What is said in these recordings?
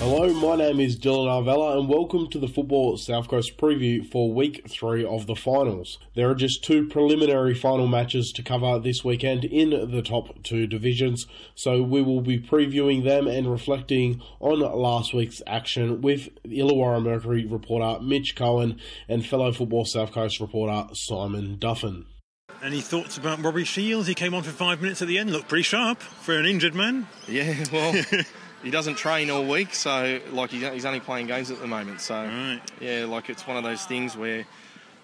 Hello, my name is Dylan Arvella, and welcome to the Football South Coast preview for week three of the finals. There are just two preliminary final matches to cover this weekend in the top two divisions, so we will be previewing them and reflecting on last week's action with Illawarra Mercury reporter Mitch Cohen and fellow Football South Coast reporter Simon Duffin. Any thoughts about Robbie Shields? He came on for five minutes at the end, looked pretty sharp for an injured man. Yeah, well. he doesn't train all week, so like he's only playing games at the moment. So Right. yeah, like it's one of those things where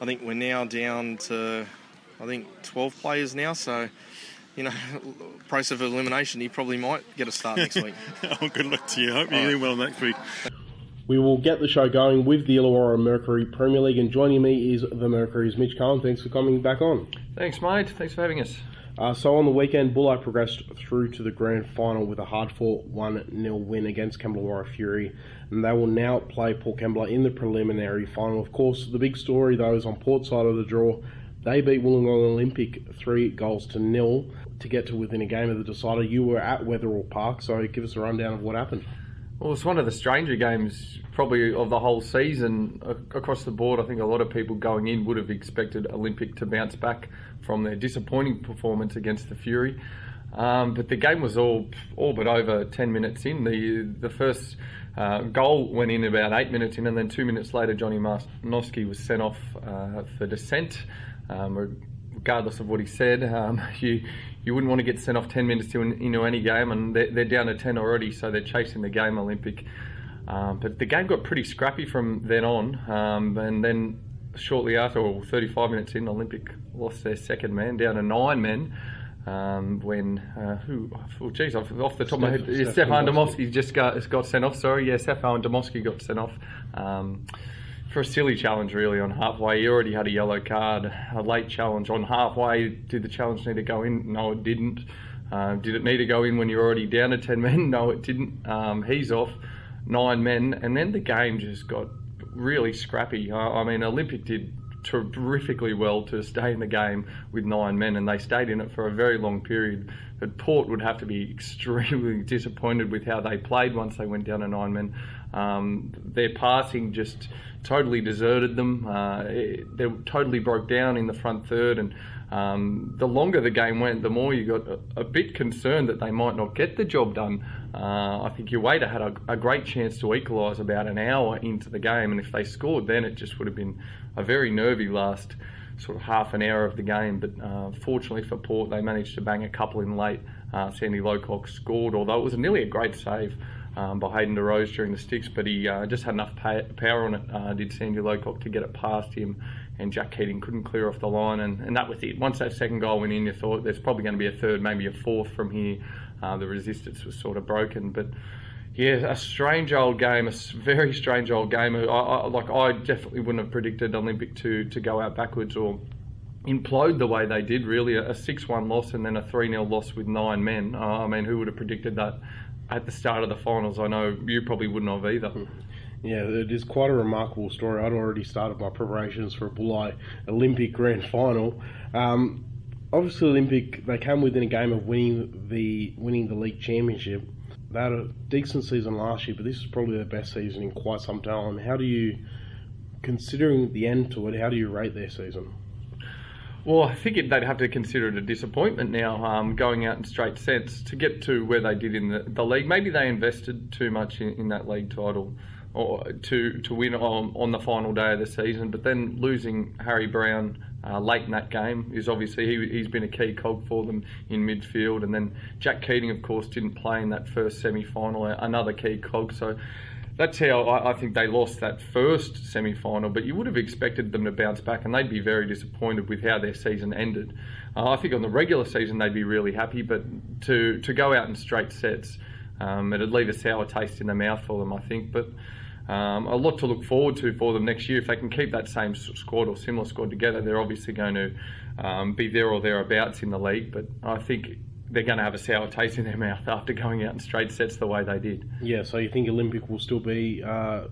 I think we're now down to I think 12 players now. So you know, process of elimination, he probably might get a start next week. oh, good luck to you. Hope you do well next week. We will get the show going with the Illawarra Mercury Premier League, and joining me is the Mercury's Mitch Cohen. Thanks for coming back on. Thanks, mate. Thanks for having us. Uh, so on the weekend, Bulli progressed through to the grand final with a hard-fought 1-0 win against Kembla Fury, and they will now play Port Kembla in the preliminary final. Of course, the big story, though, is on Port side of the draw. They beat Wollongong Olympic three goals to nil to get to within a game of the decider. You were at Wetherall Park, so give us a rundown of what happened. Well, it's one of the stranger games, probably of the whole season across the board. I think a lot of people going in would have expected Olympic to bounce back from their disappointing performance against the Fury. Um, but the game was all all but over 10 minutes in. The the first uh, goal went in about eight minutes in, and then two minutes later, Johnny Marnowski was sent off uh, for dissent. Um, regardless of what he said, um, you you wouldn't want to get sent off 10 minutes to, into any game, and they're, they're down to 10 already, so they're chasing the game Olympic. Um, but the game got pretty scrappy from then on, um, and then shortly after, or 35 minutes in, Olympic lost their second man down to nine men. Um, when uh, who? Oh, geez, off, off the top of my head, Stefan- yeah, Stefan Stefan Domosky. Domosky just got got sent off. Sorry, yeah, Stefan Domosky got sent off um, for a silly challenge, really. On halfway, he already had a yellow card. A late challenge on halfway. Did the challenge need to go in? No, it didn't. Uh, did it need to go in when you're already down to ten men? No, it didn't. Um, he's off nine men, and then the game just got really scrappy. I, I mean, Olympic did terrifically well to stay in the game with nine men, and they stayed in it for a very long period. But Port would have to be extremely disappointed with how they played once they went down to nine men. Um, their passing just totally deserted them. Uh, it- they totally broke down in the front third, and um, the longer the game went, the more you got a, a bit concerned that they might not get the job done. Uh, I think Ueda had a, a great chance to equalise about an hour into the game, and if they scored then, it just would have been a very nervy last sort of half an hour of the game. But uh, fortunately for Port, they managed to bang a couple in late. Uh, Sandy Locock scored, although it was nearly a great save um, by Hayden DeRose during the sticks, but he uh, just had enough power on it, uh, did Sandy Locock, to get it past him. And Jack Keating couldn't clear off the line, and, and that was it. Once that second goal went in, you thought there's probably going to be a third, maybe a fourth from here. Uh, the resistance was sort of broken, but yeah, a strange old game, a very strange old game. I, I, like I definitely wouldn't have predicted Olympic to to go out backwards or implode the way they did. Really, a six-one loss and then a three-nil loss with nine men. Uh, I mean, who would have predicted that at the start of the finals? I know you probably wouldn't have either. Yeah, it is quite a remarkable story. I'd already started my preparations for a Bulli Olympic Grand Final. Um, obviously, Olympic they came within a game of winning the winning the league championship. They had a decent season last year, but this is probably their best season in quite some time. How do you, considering the end to it, how do you rate their season? Well, I think they'd have to consider it a disappointment now, um, going out in straight sets to get to where they did in the, the league. Maybe they invested too much in, in that league title, or to to win on, on the final day of the season. But then losing Harry Brown uh, late in that game is obviously he, he's been a key cog for them in midfield. And then Jack Keating, of course, didn't play in that first semi final, another key cog. So that's how I, I think they lost that first semi final. But you would have expected them to bounce back, and they'd be very disappointed with how their season ended. Uh, I think on the regular season they'd be really happy, but to to go out in straight sets, um, it'd leave a sour taste in the mouth for them, I think. But um, a lot to look forward to for them next year. If they can keep that same squad or similar squad together, they're obviously going to um, be there or thereabouts in the league. But I think they're going to have a sour taste in their mouth after going out in straight sets the way they did. Yeah, so you think Olympic will still be uh,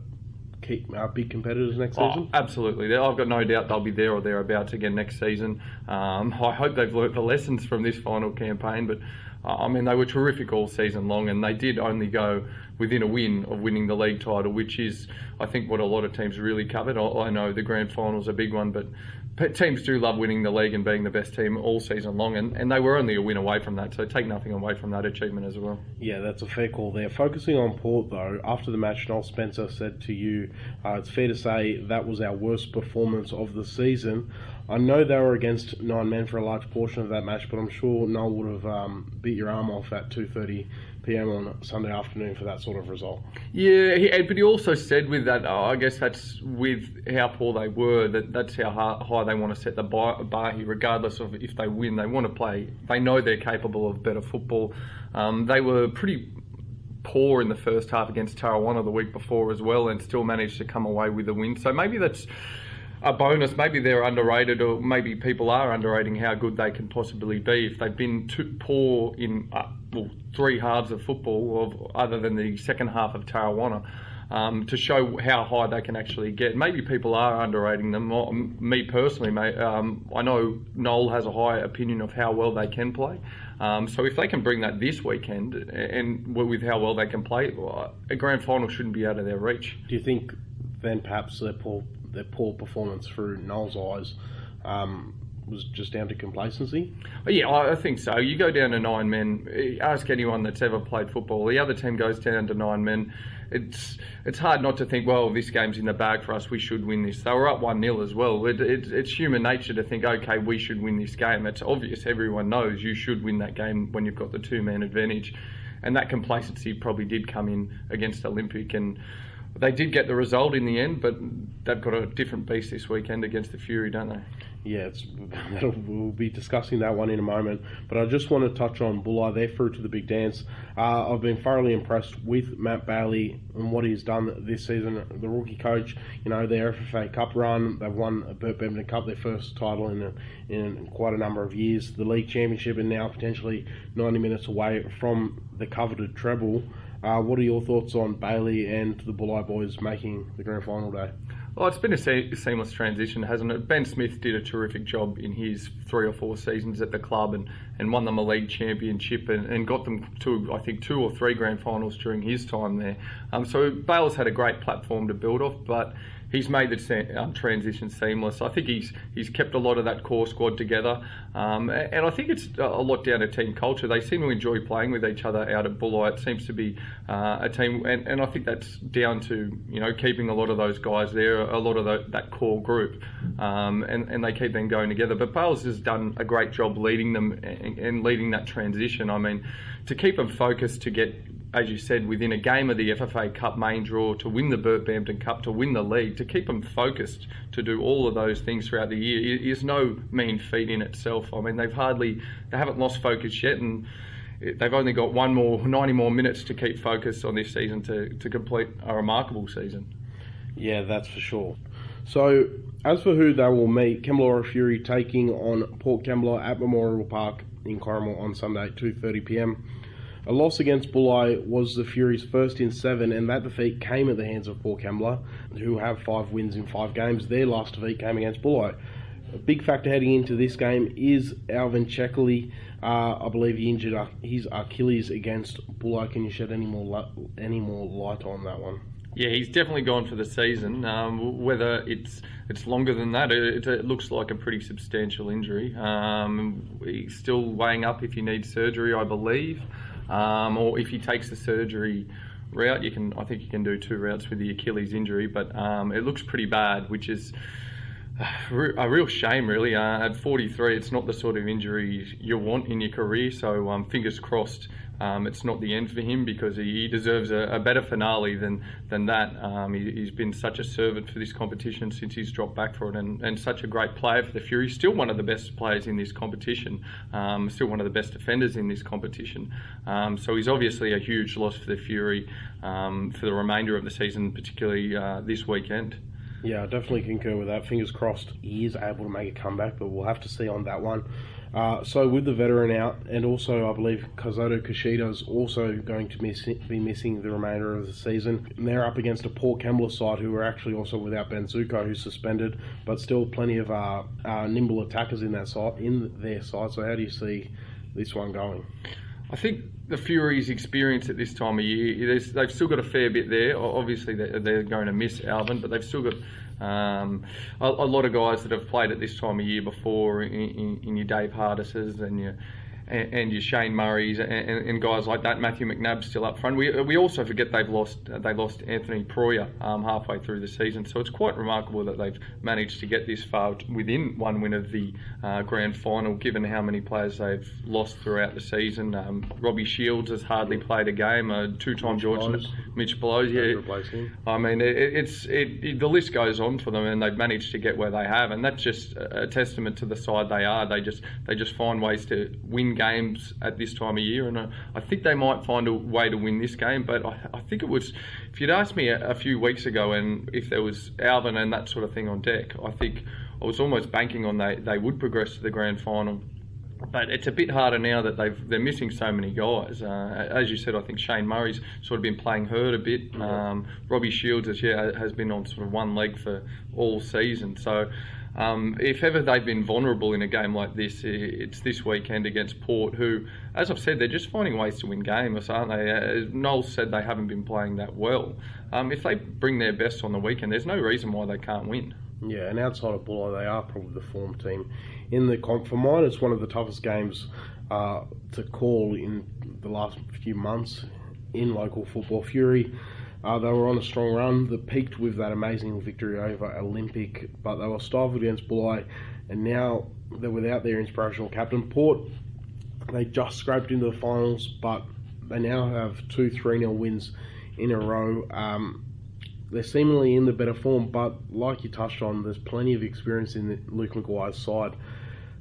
keep uh, big competitors next Oh, season? absolutely. I've got no doubt they'll be there or thereabouts again next season. Um, I hope they've learnt the lessons from this final campaign, but I mean, they were terrific all season long, and they did only go within a win of winning the league title, which is, I think, what a lot of teams really covered. I, know the grand final's a big one, but teams do love winning the league and being the best team all season long, and, and they were only a win away from that, so take nothing away from that achievement as well. Yeah, that's a fair call there. Focusing on Port, though, after the match, Noel Spencer said to you, uh, it's fair to say that was our worst performance of the season. I know they were against nine men for a large portion of that match, but I'm sure Noel would have um, beat your arm off at 2:30 p.m. on Sunday afternoon for that sort of result. Yeah, he, but he also said with that, oh, I guess that's with how poor they were, that that's how high they want to set the bar, here, regardless of if they win. They want to play. They know they're capable of better football. Um, they were pretty poor in the first half against Tarrawanna the week before as well, and still managed to come away with a win. So maybe that's a bonus. Maybe they're underrated, or maybe people are underrating how good they can possibly be if they've been too poor in uh, well three halves of football, other than the second half of Tarrawanna. Um, to show how high they can actually get. Maybe people are underrating them. Me personally, mate, um, I know Noel has a high opinion of how well they can play. Um, so if they can bring that this weekend and with how well they can play, a grand final shouldn't be out of their reach. Do you think then perhaps they're poor their poor performance through Noel's eyes um, was just down to complacency? Yeah, I think so. You go down to nine men. Ask anyone that's ever played football. The other team goes down to nine men. It's it's hard not to think, well, this game's in the bag for us. We should win this. They were up one 0 as well. It, it, it's human nature to think, okay, we should win this game. It's obvious. Everyone knows you should win that game when you've got the two man advantage, and that complacency probably did come in against Olympic and they did get the result in the end, but they've got a different beast this weekend against the Fury, don't they? Yeah, we'll be discussing that one in a moment. But I just want to touch on Bulli. They're through to the big dance. Uh, I've been thoroughly impressed with Matt Bailey and what he's done this season. The rookie coach, you know, their FFA Cup run, they've won a Bert Bampton Cup, their first title in, a, in quite a number of years. The league championship, and now potentially 90 minutes away from the coveted treble. Uh, what are your thoughts on Bailey and the Bulli boys making the grand final day? Well, it's been a se- seamless transition, hasn't it? Ben Smith did a terrific job in his three or four seasons at the club and, and won them a league championship and, and got them to, I think, two or three grand finals during his time there. Um, so Bale's had a great platform to build off, but he's made the um, transition seamless. I think he's he's kept a lot of that core squad together, um, and I think it's a lot down to team culture. They seem to enjoy playing with each other out at Bulli. It seems to be uh, a team, and, and I think that's down to you know keeping a lot of those guys there, a lot of the, that core group, um, and and they keep them going together. But Bales has done a great job leading them and, and leading that transition. I mean, to keep them focused to get as you said, within a game of the FFA Cup main draw, to win the Bert Bampton Cup, to win the league, to keep them focused, to do all of those things throughout the year is no mean feat in itself. I mean, they've hardly, they haven't lost focus yet, and they've only got one more, 90 more minutes to keep focused on this season to, to complete a remarkable season. Yeah, that's for sure. So, as for who they will meet, Kembla Fury taking on Port Kembla at Memorial Park in Corrimal on Sunday at 2:30 p.m. A loss against Bulli was the Furies' first in seven, and that defeat came at the hands of Port Kembla, who have five wins in five games. Their last defeat came against Bulli. A big factor heading into this game is Alvin Checkley. Uh, I believe he injured his Achilles against Bulli. Can you shed any more any more light on that one? Yeah, he's definitely gone for the season. Um, whether it's it's longer than that, it, it, looks like a pretty substantial injury. Um, he's still weighing up if he needs surgery, I believe um, or if he takes the surgery route, you can. I think you can do two routes with the Achilles injury, but um, it looks pretty bad, which is a real shame, really. Uh, at 43, it's not the sort of injury you want in your career. So um, fingers crossed um, it's not the end for him because he, deserves a, a, better finale than than that. Um, he, has been such a servant for this competition since he's dropped back for it, and, and such a great player for the Fury. Still one of the best players in this competition. Um, still one of the best defenders in this competition. Um, so he's obviously a huge loss for the Fury um, for the remainder of the season, particularly uh, this weekend. Yeah, I definitely concur with that. Fingers crossed he is able to make a comeback, but we'll have to see on that one. Uh, so with the veteran out, and also I believe Kazuto Kushida is also going to miss, be missing the remainder of the season. And they're up against a Port Kembla side who are actually also without Ben Zuko, who's suspended, but still plenty of uh, uh, nimble attackers in that side in their side. So how do you see this one going? I think the Furies' experience at this time of year, they've still got a fair bit there. Obviously, they're going to miss Alvin, but they've still got um, a, lot of guys that have played at this time of year before in, in, in your Dave Hardises and your and, and your Shane Murray's and, and, guys like that. Matthew McNabb's still up front. We, we also forget they've lost they lost Anthony Proyer um, halfway through the season, so it's quite remarkable that they've managed to get this far within one win of the uh, grand final. Given how many players they've lost throughout the season, um, Robbie Shields has hardly played a game. A two-time George Blows. Mitch Blows, yeah. I mean, it, it's it, it, the list goes on for them, and they've managed to get where they have, and that's just a testament to the side they are. They just they just find ways to win games at this time of year, and uh, I think they might find a way to win this game. But I, I think it was, if you'd asked me a, a, few weeks ago, and if there was Alvin and that sort of thing on deck, I think I was almost banking on they they would progress to the grand final. But it's a bit harder now that they've they're missing so many guys. Uh, as you said, I think Shane Murray's sort of been playing hurt a bit. Um, Robbie Shields has, yeah, has been on sort of one leg for all season. So um, if ever they've been vulnerable in a game like this, it's this weekend against Port, who, as I've said, they're just finding ways to win games, aren't they? As Noel said they haven't been playing that well. Um, if they bring their best on the weekend, there's no reason why they can't win. Yeah, and outside of Bulli, they are probably the form team in the comp. For mine, it's one of the toughest games uh, to call in the last few months in local football. Fury uh, they were on a strong run that peaked with that amazing victory over Olympic, but they were stifled against Bulli, and now they're without their inspirational captain. Port, they just scraped into the finals, but they now have two 3 0 wins in a row. Um, they're seemingly in the better form, but like you touched on, there's plenty of experience in Luke McGuire's side.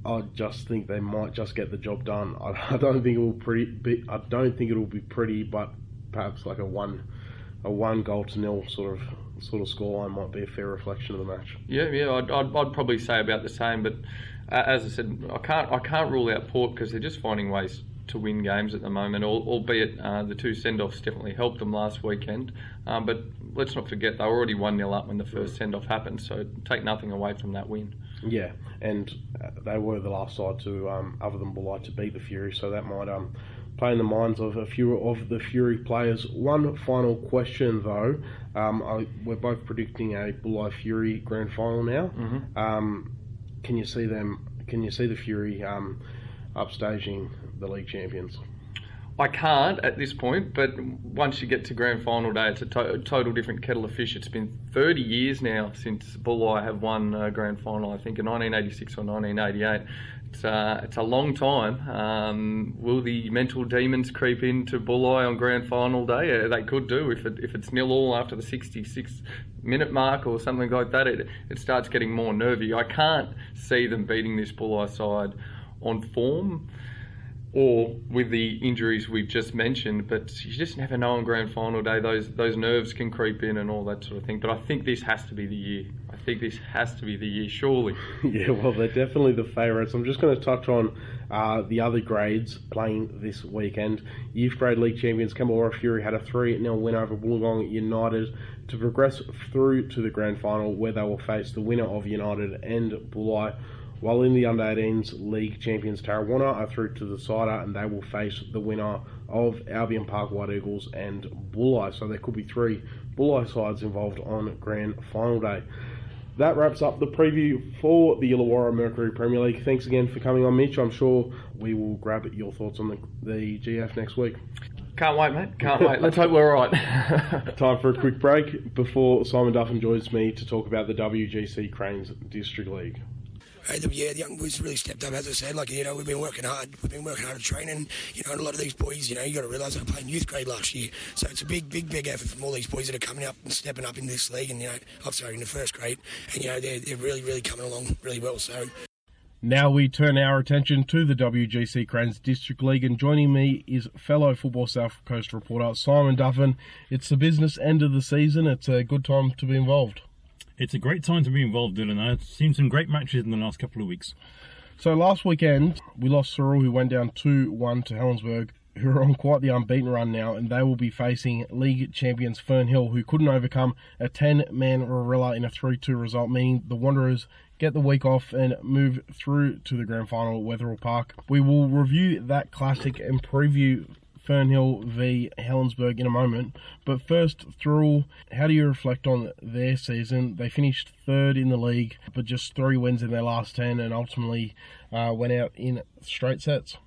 I just think they might just get the job done. I, I don't think it will pretty. Be, I don't think it will be pretty, but perhaps like a one a one goal to nil sort of sort of scoreline might be a fair reflection of the match. Yeah, yeah, I'd, I'd, I'd probably say about the same. But uh, as I said, I can't I can't rule out Port because they're just finding ways to win games at the moment. Albeit uh, the two send offs definitely helped them last weekend. Um, but let's not forget they were already one 0 up when the first send off happened. So take nothing away from that win. Yeah, and uh, they were the last side to, um, other than Bulli, to beat the Fury. So that might um, play in the minds of a few of the Fury players. One final question, though. Um, I, we're both predicting a Bulli Fury grand final now. Mm-hmm. Um, can you see them? Can you see the Fury um, upstaging the league champions? I can't at this point, but once you get to grand final day, it's a to- total different kettle of fish. It's been 30 years now since Bulli have won a grand final. I think in 1986 or 1988. It's, uh, it's a long time. Um, will the mental demons creep into Bulli on grand final day? Uh, they could do if it, if it's nil all after the 66 minute mark or something like that. It, it starts getting more nervy. I can't see them beating this Bulli side on form or with the injuries we've just mentioned. But you just never know on grand final day; those those nerves can creep in and all that sort of thing. But I think this has to be the year. I think this has to be the year, surely. yeah, well, they're definitely the favourites. I'm just going to touch on uh, the other grades playing this weekend. Youth Grade League champions Kemblawarra Fury had a 3 0 win over Wollongong United to progress through to the grand final, where they will face the winner of United and Bulli. While in the under 18s, league champions Tarrawanna are through to the cider and they will face the winner of Albion Park White Eagles and Bulli. So there could be three Bulli sides involved on grand final day. That wraps up the preview for the Illawarra Mercury Premier League. Thanks again for coming on, Mitch. I'm sure we will grab your thoughts on the, the GF next week. Can't wait, mate. Can't wait. Let's hope we're right. Time for a quick break before Simon Duffin joins me to talk about the WGC Cranes District League Um, yeah, the young boys really stepped up. As I said, like you know, we've been working hard. We've been working hard at training. You know, a lot of these boys, you know, you got to realise they're playing youth grade last year, so it's a big, big, big effort from all these boys that are coming up and stepping up in this league, and you know, I'm sorry, in the first grade, and you know, they're, they're really, really coming along really well. So. Now we turn our attention to the WGC Cranes District League, and joining me is fellow Football South Coast reporter Simon Duffin. It's the business end of the season. It's a good time to be involved it's a great time to be involved, Dylan. I've seen some great matches in the last couple of weeks. So last weekend we lost Thirroul, who went down two one to Helensburgh, who are on quite the unbeaten run now, and they will be facing league champions Fernhill, who couldn't overcome a ten man Warilla in a three two result, meaning the Wanderers get the week off and move through to the grand final at Wetherill Park. We will review that classic and preview Fernhill v Helensburgh in a moment. But first, Thirroul, how do you reflect on their season? They finished third in the league, but just three wins in their last ten, and ultimately uh, went out in straight sets.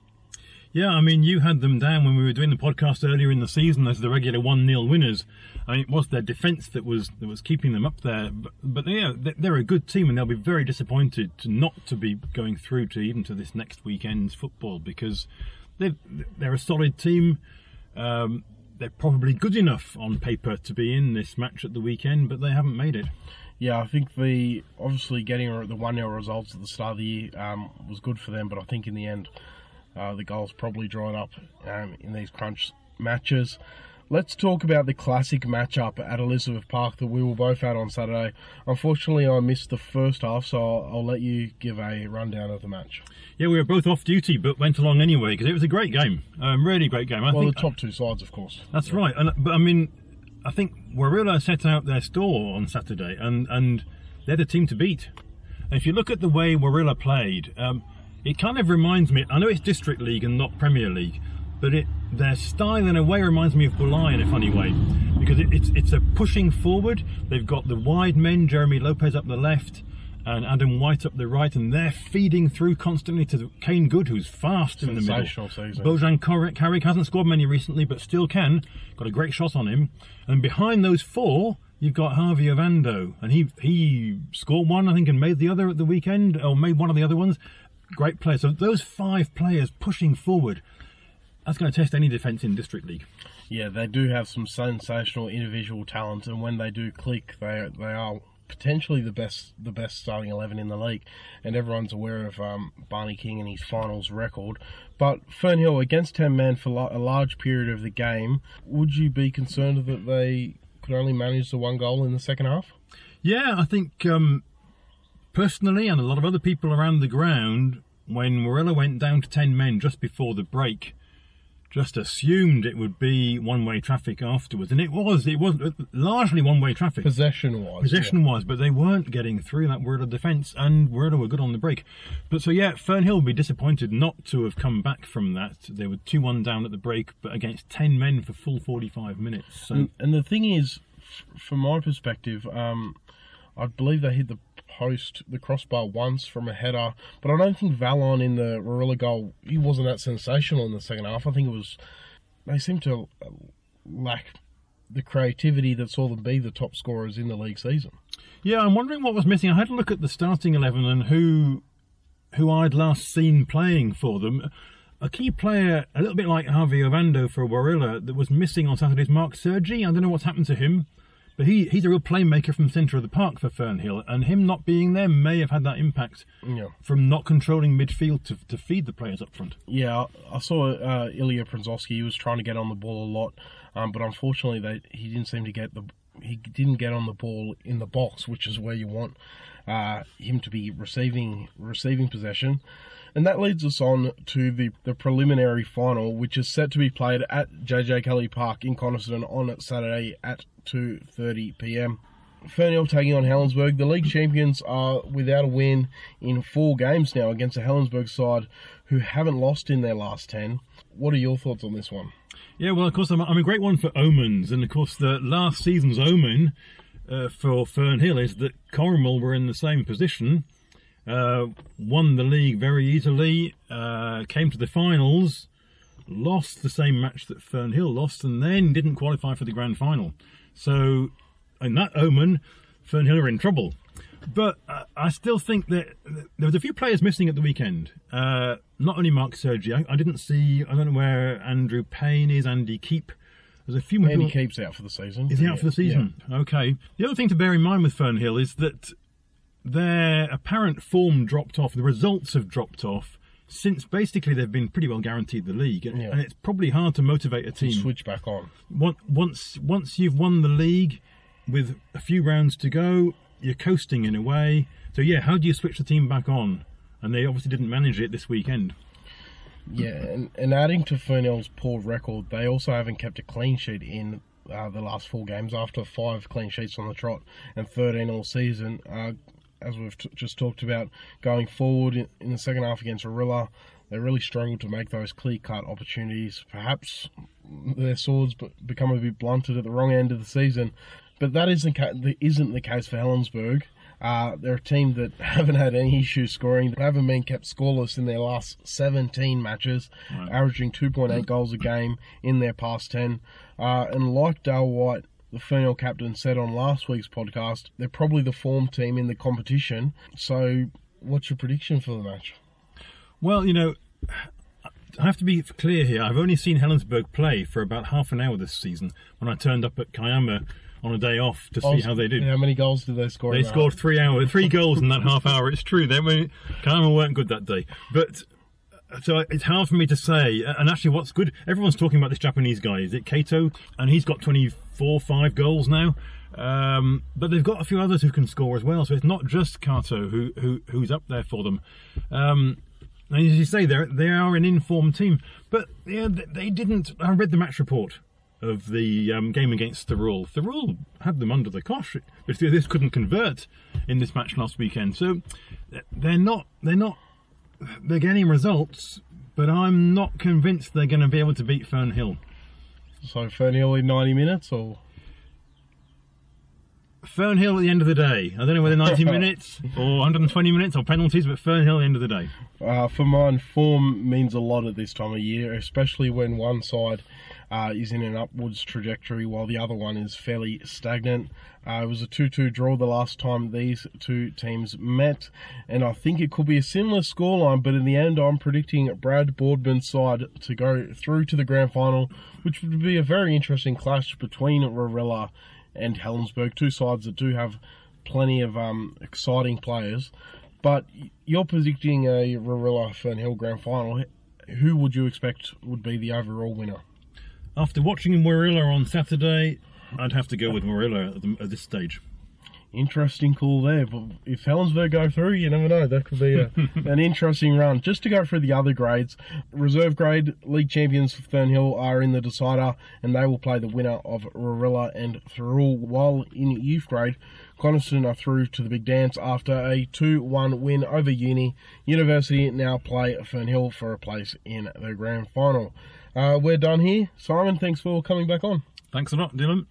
Yeah, I mean, you had them down when we were doing the podcast earlier in the season as the regular one 0 winners. I mean, it was their defence that was that was keeping them up there. But, but yeah, they're a good team, and they'll be very disappointed to not to be going through to even to this next weekend's football because they're, they're a solid team. Um, they're probably good enough on paper to be in this match at the weekend, but they haven't made it. Yeah, I think the obviously getting the one 0 results at the start of the year um, was good for them, but I think in the end uh, the goals probably dried up um, in these crunch matches. Let's talk about the classic matchup at Elizabeth Park that we were both at on Saturday. Unfortunately, I missed the first half, so I'll, I'll let you give a rundown of the match. Yeah, we were both off duty, but went along anyway because it was a great game, um, really great game. I well, think, the top two sides, of course. That's yeah. right, and but I mean, I think Warilla set out their store on Saturday, and and they're the team to beat. And if you look at the way Warilla played, um, it kind of reminds me. I know it's District League and not Premier League, but it their style in a way reminds me of Bulli in a funny way because it, it's it's a pushing forward. They've got the wide men, Jeremy Lopez up the left and Adam White up the right, and they're feeding through constantly to Kane Good, who's fast in the middle. Bojan Carrick hasn't scored many recently, but still can. Got a great shot on him. And behind those four, you've got Harvey Ovando, and he he scored one, I think, and made the other at the weekend, or made one of the other ones. Great player. So those five players pushing forward that's going to test any defence in District League. Yeah, they do have some sensational individual talent, and when they do click, they they are potentially the best the best starting eleven in the league. And everyone's aware of um, Barney King and his finals record. But Fernhill against ten men for a large period of the game, would you be concerned that they could only manage the one goal in the second half? Yeah, I think um, personally, and a lot of other people around the ground, when Warilla went down to ten men just before the break just assumed it would be one-way traffic afterwards, and it was. It was largely one-way traffic. Possession was. Possession yeah. was, but they weren't getting through that word of defence, and Warilla were good on the break. But so yeah, Fernhill will be disappointed not to have come back from that. They were two-one down at the break, but against ten men for full forty-five minutes. So. And, and the thing is, from my perspective, um, I believe they hit the post the crossbar once from a header, but I don't think Valon in the Warilla goal he wasn't that sensational in the second half. I think it was they seem to uh, lack the creativity that saw them be the top scorers in the league season. Yeah, I'm wondering what was missing. I had a look at the starting eleven and who who I'd last seen playing for them. A key player, a little bit like Harvey Ovando for Warilla, that was missing on Saturday's Mark Sergi. I don't know what's happened to him. But he, he's a real playmaker from centre of the park for Fernhill, and him not being there may have had that impact yeah. from not controlling midfield to, to feed the players up front. Yeah, I saw uh, Ilya Prinzowski. He was trying to get on the ball a lot, um, but unfortunately, they, he didn't seem to get the he didn't get on the ball in the box, which is where you want uh, him to be receiving receiving possession. And that leads us on to the, the preliminary final, which is set to be played at JJ Kelly Park in Coniston on Saturday at 2.30 p.m. Fernhill taking on Helensburgh. The league champions are without a win in four games now against a Helensburgh side who haven't lost in their last 10. What are your thoughts on this one? Yeah, well, of course, I'm, I'm a great one for omens. And of course, the last season's omen uh, for Fernhill is that Corrimal were in the same position uh, won the league very easily, uh, came to the finals, lost the same match that Fernhill lost, and then didn't qualify for the grand final. So, in that omen, Fernhill are in trouble. But uh, I still think that there was a few players missing at the weekend. Uh, not only Mark Sergi, I, I, didn't see. I don't know where Andrew Payne is. Andy Keep. There's a few more. Andy Keep's out for the season. Is he out for the season? Yeah. Okay. The other thing to bear in mind with Fernhill is that their apparent form dropped off, the results have dropped off since basically they've been pretty well guaranteed the league, and, yeah. and it's probably hard to motivate a team. To switch back on. Once once you've won the league with a few rounds to go, you're coasting in a way. So yeah, how do you switch the team back on? And they obviously didn't manage it this weekend. Yeah, and, and adding to Fernhill's poor record, they also haven't kept a clean sheet in uh, the last four games after five clean sheets on the trot and 13 all season. Uh, as we've t- just talked about, going forward in, in the second half against Warilla, they really struggled to make those clear cut opportunities. Perhaps their swords become a bit blunted at the wrong end of the season, but that isn't, isn't the case for Helensburgh. Uh, they're a team that haven't had any issues scoring. They haven't been kept scoreless in their last 17 matches, right. averaging 2.8 goals a game in their past 10. Uh, and like Dale White, the Fernhill captain, said on last week's podcast, they're probably the form team in the competition. So, what's your prediction for the match? Well, you know, I have to be clear here. I've only seen Helensburgh play for about half an hour this season when I turned up at Kiama on a day off to see how they did. How many goals did they score? They scored three hours, three goals in that half hour. It's true. They were, Kiama weren't good that day, but so it's hard for me to say. And actually, what's good? Everyone's talking about this Japanese guy. Is it Kato? And he's got 24, five goals now. Um, but they've got a few others who can score as well. So it's not just Kato who, who who's up there for them. Um, and as you say, they they are an informed team, but yeah, they didn't. I read the match report of the um, game against Thirroul. Thirroul had them under the cosh. This couldn't convert in this match last weekend, so they're not they're not they're getting results, but I'm not convinced they're going to be able to beat Fernhill. So Fernhill in 90 minutes, or Fernhill at the end of the day. I don't know whether 90 minutes or 120 minutes or penalties, but Fernhill at the end of the day. Uh, for mine, form means a lot at this time of year, especially when one side uh, is in an upwards trajectory while the other one is fairly stagnant. Uh, it was a 2 2 draw the last time these two teams met, and I think it could be a similar scoreline, but in the end, I'm predicting Brad Boardman's side to go through to the grand final, which would be a very interesting clash between Warilla and Helensburgh, two sides that do have plenty of um, exciting players. But you're predicting a Warilla Fernhill grand final. Who would you expect would be the overall winner? After watching Warilla on Saturday, I'd have to go with Warilla at, the, at this stage interesting call there. But if Helensburgh go through, you never know. That could be a, an interesting run. Just to go through the other grades, reserve grade league champions Fernhill are in the decider, and they will play the winner of Warilla and Thirroul. While in youth grade, Coniston are through to the big dance after a 2-1 win over Uni. University now play Fernhill for a place in the grand final. Uh, we're done here. Simon, thanks for coming back on. Thanks a lot, Dylan.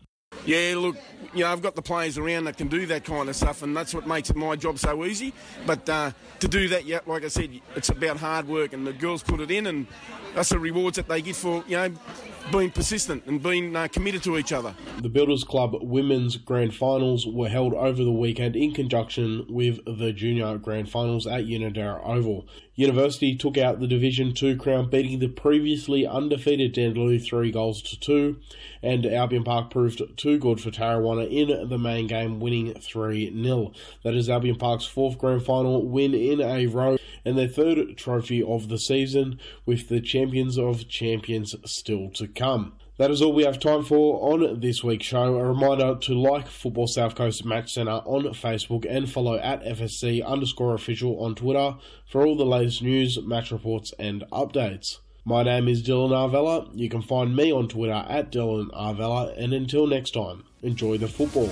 Yeah, look, you know, I've got the players around that can do that kind of stuff, and that's what makes my job so easy. But uh, to do that, yeah, like I said, it's about hard work, and the girls put it in, and that's the rewards that they get for, you know, being persistent and being uh, committed to each other. The Builders Club Women's Grand Finals were held over the weekend in conjunction with the Junior Grand Finals at Unanderra Oval. University took out the Division 2 crown, beating the previously undefeated Dandaloo 3 goals to 2, and Albion Park proved too good for Tarrawanna in the main game, winning 3 0. That is Albion Park's fourth grand final win in a row and their third trophy of the season, with the champions of champions still to come. That is all we have time for on this week's show. A reminder to like Football South Coast Match Centre on Facebook and follow at FSC underscore official on Twitter for all the latest news, match reports, and updates. My name is Dylan Arvella. You can find me on Twitter at Dylan Arvella, and until next time, enjoy the football.